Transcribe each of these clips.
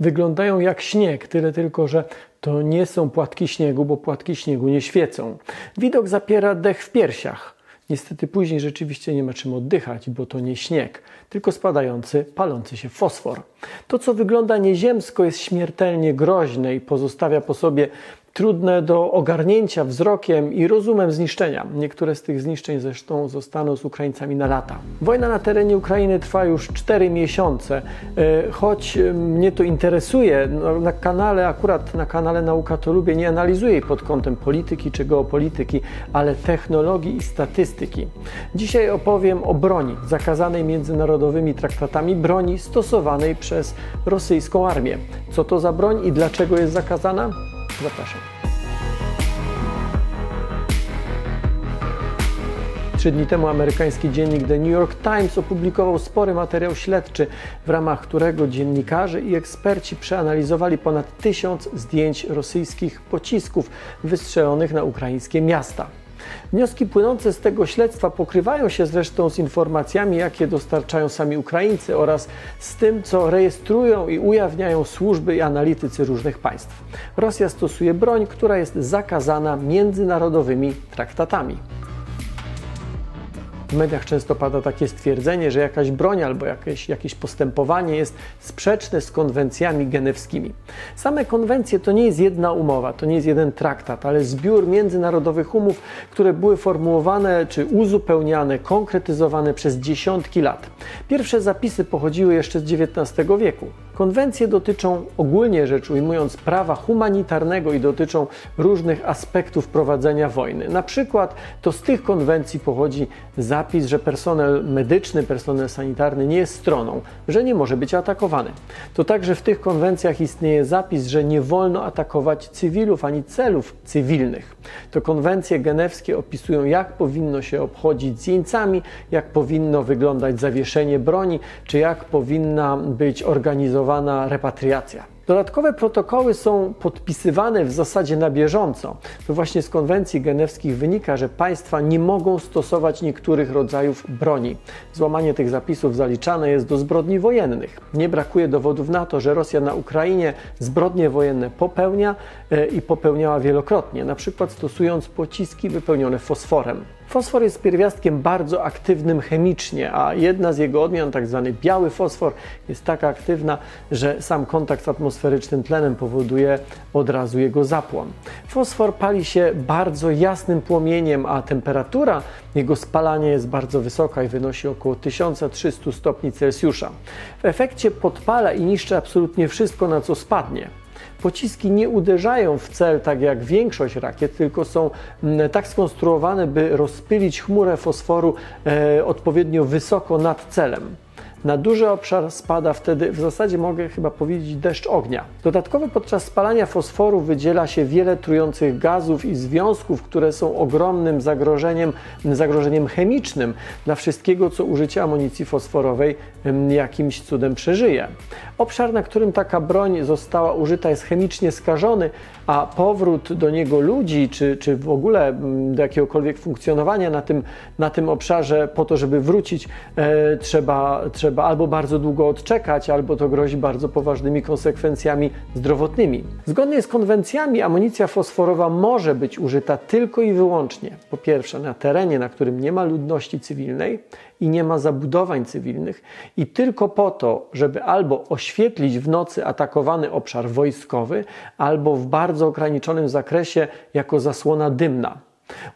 Wyglądają jak śnieg, tyle tylko, że to nie są płatki śniegu, bo płatki śniegu nie świecą. Widok zapiera dech w piersiach. Niestety później rzeczywiście nie ma czym oddychać, bo to nie śnieg, tylko spadający, palący się fosfor. To, co wygląda nieziemsko, jest śmiertelnie groźne i pozostawia po sobie trudne do ogarnięcia wzrokiem i rozumem zniszczenia. Niektóre z tych zniszczeń zresztą zostaną z Ukraińcami na lata. Wojna na terenie Ukrainy trwa już 4 miesiące. E, choć mnie to interesuje, no, na kanale, akurat na kanale Nauka to lubię, nie analizuję pod kątem polityki czy geopolityki, ale technologii i statystyki. Dzisiaj opowiem o broni zakazanej międzynarodowymi traktatami, broni stosowanej przez rosyjską armię. Co to za broń i dlaczego jest zakazana? Zapraszam. Trzy dni temu amerykański dziennik The New York Times opublikował spory materiał śledczy, w ramach którego dziennikarze i eksperci przeanalizowali ponad tysiąc zdjęć rosyjskich pocisków wystrzelonych na ukraińskie miasta. Wnioski płynące z tego śledztwa pokrywają się zresztą z informacjami, jakie dostarczają sami Ukraińcy oraz z tym, co rejestrują i ujawniają służby i analitycy różnych państw. Rosja stosuje broń, która jest zakazana międzynarodowymi traktatami. W mediach często pada takie stwierdzenie, że jakaś broń albo jakieś, jakieś postępowanie jest sprzeczne z konwencjami genewskimi. Same konwencje to nie jest jedna umowa, to nie jest jeden traktat, ale zbiór międzynarodowych umów, które były formułowane czy uzupełniane, konkretyzowane przez dziesiątki lat. Pierwsze zapisy pochodziły jeszcze z XIX wieku. Konwencje dotyczą ogólnie rzecz ujmując prawa humanitarnego i dotyczą różnych aspektów prowadzenia wojny. Na przykład to z tych konwencji pochodzi zapis, że personel medyczny, personel sanitarny nie jest stroną, że nie może być atakowany. To także w tych konwencjach istnieje zapis, że nie wolno atakować cywilów ani celów cywilnych. To konwencje genewskie opisują, jak powinno się obchodzić z jeńcami, jak powinno wyglądać zawieszenie broni, czy jak powinna być organizowana repatriacja. Dodatkowe protokoły są podpisywane w zasadzie na bieżąco. To właśnie z konwencji genewskich wynika, że państwa nie mogą stosować niektórych rodzajów broni. Złamanie tych zapisów zaliczane jest do zbrodni wojennych. Nie brakuje dowodów na to, że Rosja na Ukrainie zbrodnie wojenne popełnia e, i popełniała wielokrotnie, na przykład stosując pociski wypełnione fosforem. Fosfor jest pierwiastkiem bardzo aktywnym chemicznie, a jedna z jego odmian, tak zwany biały fosfor, jest tak aktywna, że sam kontakt z atmosferycznym tlenem powoduje od razu jego zapłon. Fosfor pali się bardzo jasnym płomieniem, a temperatura jego spalania jest bardzo wysoka i wynosi około 1300 stopni Celsjusza. W efekcie podpala i niszczy absolutnie wszystko, na co spadnie. Pociski nie uderzają w cel tak jak większość rakiet, tylko są mm, tak skonstruowane, by rozpylić chmurę fosforu e, odpowiednio wysoko nad celem. Na duży obszar spada wtedy, w zasadzie mogę chyba powiedzieć, deszcz ognia. Dodatkowo podczas spalania fosforu wydziela się wiele trujących gazów i związków, które są ogromnym zagrożeniem, zagrożeniem chemicznym dla wszystkiego, co użycie amunicji fosforowej jakimś cudem przeżyje. Obszar, na którym taka broń została użyta, jest chemicznie skażony, a powrót do niego ludzi, czy, czy w ogóle do jakiegokolwiek funkcjonowania na tym, na tym obszarze, po to, żeby wrócić, e, trzeba, trzeba trzeba albo bardzo długo odczekać, albo to grozi bardzo poważnymi konsekwencjami zdrowotnymi. Zgodnie z konwencjami amunicja fosforowa może być użyta tylko i wyłącznie, po pierwsze, na terenie, na którym nie ma ludności cywilnej i nie ma zabudowań cywilnych, i tylko po to, żeby albo oświetlić w nocy atakowany obszar wojskowy, albo w bardzo ograniczonym zakresie jako zasłona dymna.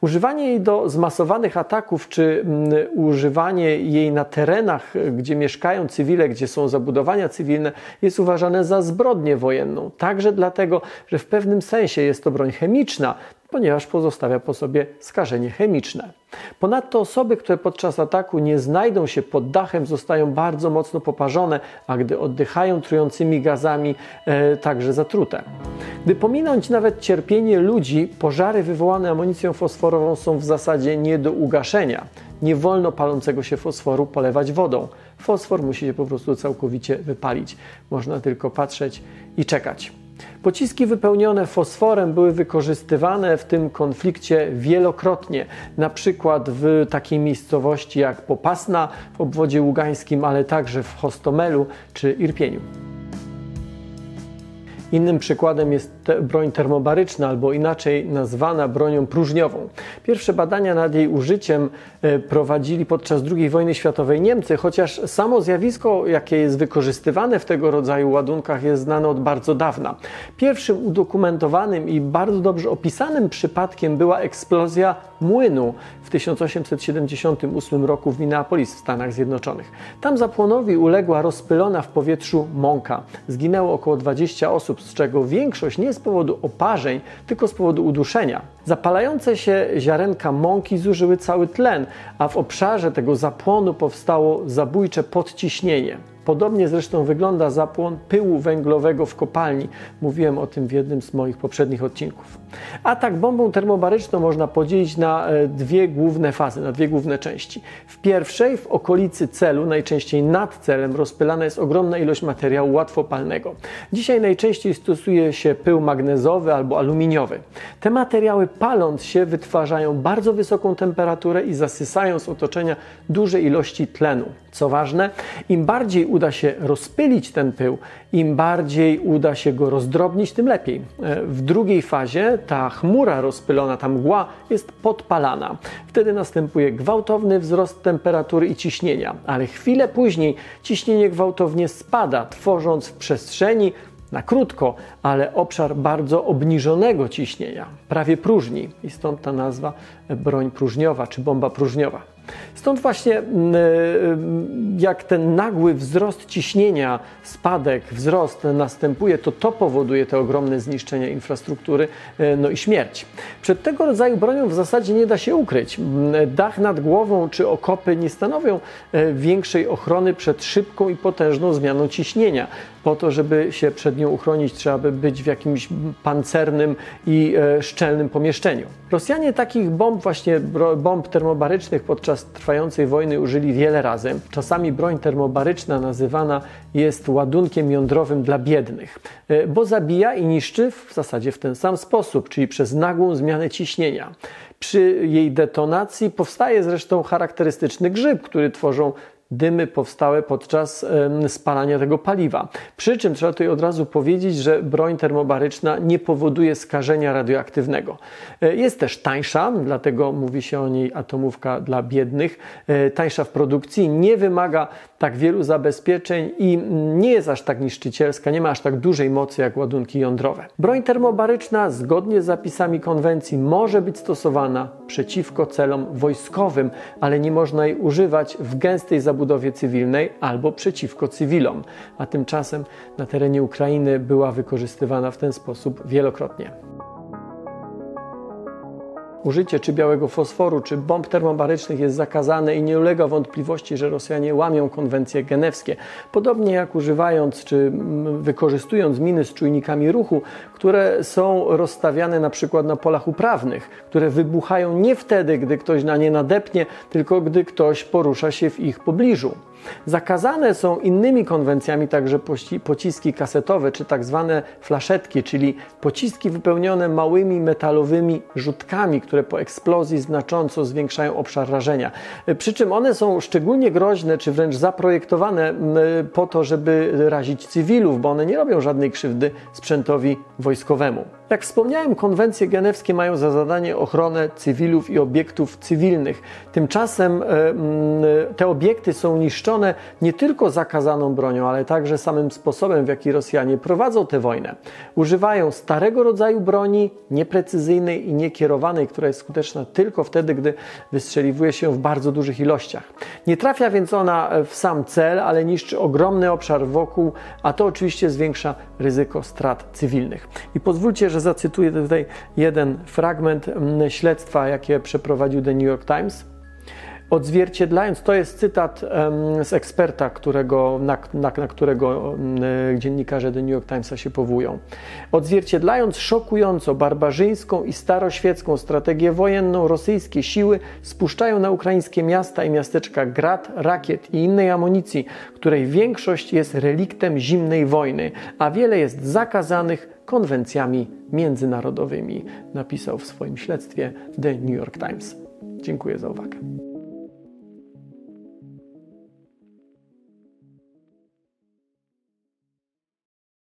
Używanie jej do zmasowanych ataków, czy mm, używanie jej na terenach, gdzie mieszkają cywile, gdzie są zabudowania cywilne, jest uważane za zbrodnię wojenną. Także dlatego, że w pewnym sensie jest to broń chemiczna, ponieważ pozostawia po sobie skażenie chemiczne. Ponadto osoby, które podczas ataku nie znajdą się pod dachem, zostają bardzo mocno poparzone, a gdy oddychają trującymi gazami, e, także zatrute. Gdy pominąć nawet cierpienie ludzi, pożary wywołane amunicją fosforową są w zasadzie nie do ugaszenia. Nie wolno palącego się fosforu polewać wodą. Fosfor musi się po prostu całkowicie wypalić. Można tylko patrzeć i czekać. Pociski wypełnione fosforem były wykorzystywane w tym konflikcie wielokrotnie, na przykład w takiej miejscowości jak Popasna w obwodzie ługańskim, ale także w Hostomelu czy Irpieniu. Innym przykładem jest te broń termobaryczna, albo inaczej nazwana bronią próżniową. Pierwsze badania nad jej użyciem e, prowadzili podczas II wojny światowej Niemcy, chociaż samo zjawisko, jakie jest wykorzystywane w tego rodzaju ładunkach, jest znane od bardzo dawna. Pierwszym udokumentowanym i bardzo dobrze opisanym przypadkiem była eksplozja młynu w 1878 roku w Minneapolis w Stanach Zjednoczonych. Tam zapłonowi uległa rozpylona w powietrzu mąka. Zginęło około 20 osób, z czego większość nie z powodu oparzeń, tylko z powodu uduszenia. Zapalające się ziarenka mąki zużyły cały tlen, a w obszarze tego zapłonu powstało zabójcze podciśnienie. Podobnie zresztą wygląda zapłon pyłu węglowego w kopalni. Mówiłem o tym w jednym z moich poprzednich odcinków. Atak bombą termobaryczną można podzielić na e, dwie główne fazy, na dwie główne części. W pierwszej, w okolicy celu, najczęściej nad celem, rozpylana jest ogromna ilość materiału łatwopalnego. Dzisiaj najczęściej stosuje się pył magnezowy albo aluminiowy. Te materiały paląc się wytwarzają bardzo wysoką temperaturę i zasysają z otoczenia duże ilości tlenu. Co ważne, im bardziej uda się rozpylić ten pył, im bardziej uda się go rozdrobnić, tym lepiej. E, w drugiej fazie ta chmura rozpylona, ta mgła jest podpalana. Wtedy następuje gwałtowny wzrost temperatury i ciśnienia, ale chwilę później ciśnienie gwałtownie spada, tworząc w przestrzeni na krótko, ale obszar bardzo obniżonego ciśnienia, prawie próżni. I stąd ta nazwa broń próżniowa czy bomba próżniowa. Stąd właśnie mm, e, jak ten nagły wzrost ciśnienia, spadek, wzrost następuje, to to powoduje te ogromne zniszczenia infrastruktury e, no i śmierć. Przed tego rodzaju bronią w zasadzie nie da się ukryć. Mm, dach nad głową czy okopy nie stanowią e, większej ochrony przed szybką i potężną zmianą ciśnienia. Po to, żeby się przed nią uchronić, trzeba by być w jakimś pancernym i szczelnym pomieszczeniu. Rosjanie takich bomb, właśnie bomb termobarycznych podczas trwającej wojny użyli wiele razy. Czasami broń termobaryczna nazywana jest ładunkiem jądrowym dla biednych, e, bo zabija i niszczy w zasadzie w ten sam sposób, czyli przez nagłą zmianę ciśnienia. Przy jej detonacji powstaje zresztą charakterystyczny grzyb, który tworzą dymy powstałe podczas spalania tego paliwa. Przy czym trzeba tutaj od razu powiedzieć, że broń termobaryczna nie powoduje skażenia radioaktywnego. E, jest też tańsza, dlatego mówi się o niej atomówka dla biednych. E, tańsza w produkcji, nie wymaga tak wielu zabezpieczeń i nie jest aż tak niszczycielska, nie ma aż tak dużej mocy jak ładunki jądrowe. Broń termobaryczna zgodnie z zapisami konwencji może być stosowana przeciwko celom wojskowym, ale nie można jej używać w gęstej zabudowie cywilnej albo przeciwko cywilom, a tymczasem na terenie Ukrainy była wykorzystywana w ten sposób wielokrotnie użycie czy białego fosforu, czy bomb termobarycznych jest zakazane i nie ulega wątpliwości, że Rosjanie łamią konwencje genewskie. Podobnie jak używając czy wykorzystując miny z czujnikami ruchu, które są rozstawiane na przykład na polach uprawnych, które wybuchają nie wtedy, gdy ktoś na nie nadepnie, tylko gdy ktoś porusza się w ich pobliżu. Zakazane są innymi konwencjami także pociski kasetowe, czy tak zwane flaszetki, czyli pociski wypełnione małymi metalowymi rzutkami, które po eksplozji znacząco zwiększają obszar rażenia. Przy czym one są szczególnie groźne, czy wręcz zaprojektowane po to, żeby razić cywilów, bo one nie robią żadnej krzywdy sprzętowi wojskowemu. Jak wspomniałem, konwencje genewskie mają za zadanie ochronę cywilów i obiektów cywilnych. Tymczasem e, te obiekty są niszczone nie tylko zakazaną bronią, ale także samym sposobem, w jaki Rosjanie prowadzą tę wojnę. Używają starego rodzaju broni, nieprecyzyjnej i niekierowanej, która jest skuteczna tylko wtedy, gdy wystrzeliwuje się w bardzo dużych ilościach. Nie trafia więc ona w sam cel, ale niszczy ogromny obszar wokół, a to oczywiście zwiększa ryzyko strat cywilnych. I pozwólcie, że zacytuję tutaj jeden fragment mm, śledztwa, jakie przeprowadził The New York Times odzwierciedlając, to jest cytat z eksperta, którego, na, na, na, którego mm, dziennikarze The New York Timesa się powołują. Odzwierciedlając szokująco barbarzyńską i staroświecką strategię wojenną, rosyjskie siły spuszczają na ukraińskie miasta i miasteczka grad, rakiet i innej amunicji, której większość jest reliktem zimnej wojny, a wiele jest zakazanych konwencjami międzynarodowymi, napisał w swoim śledztwie The New York Times. Dziękuję za uwagę.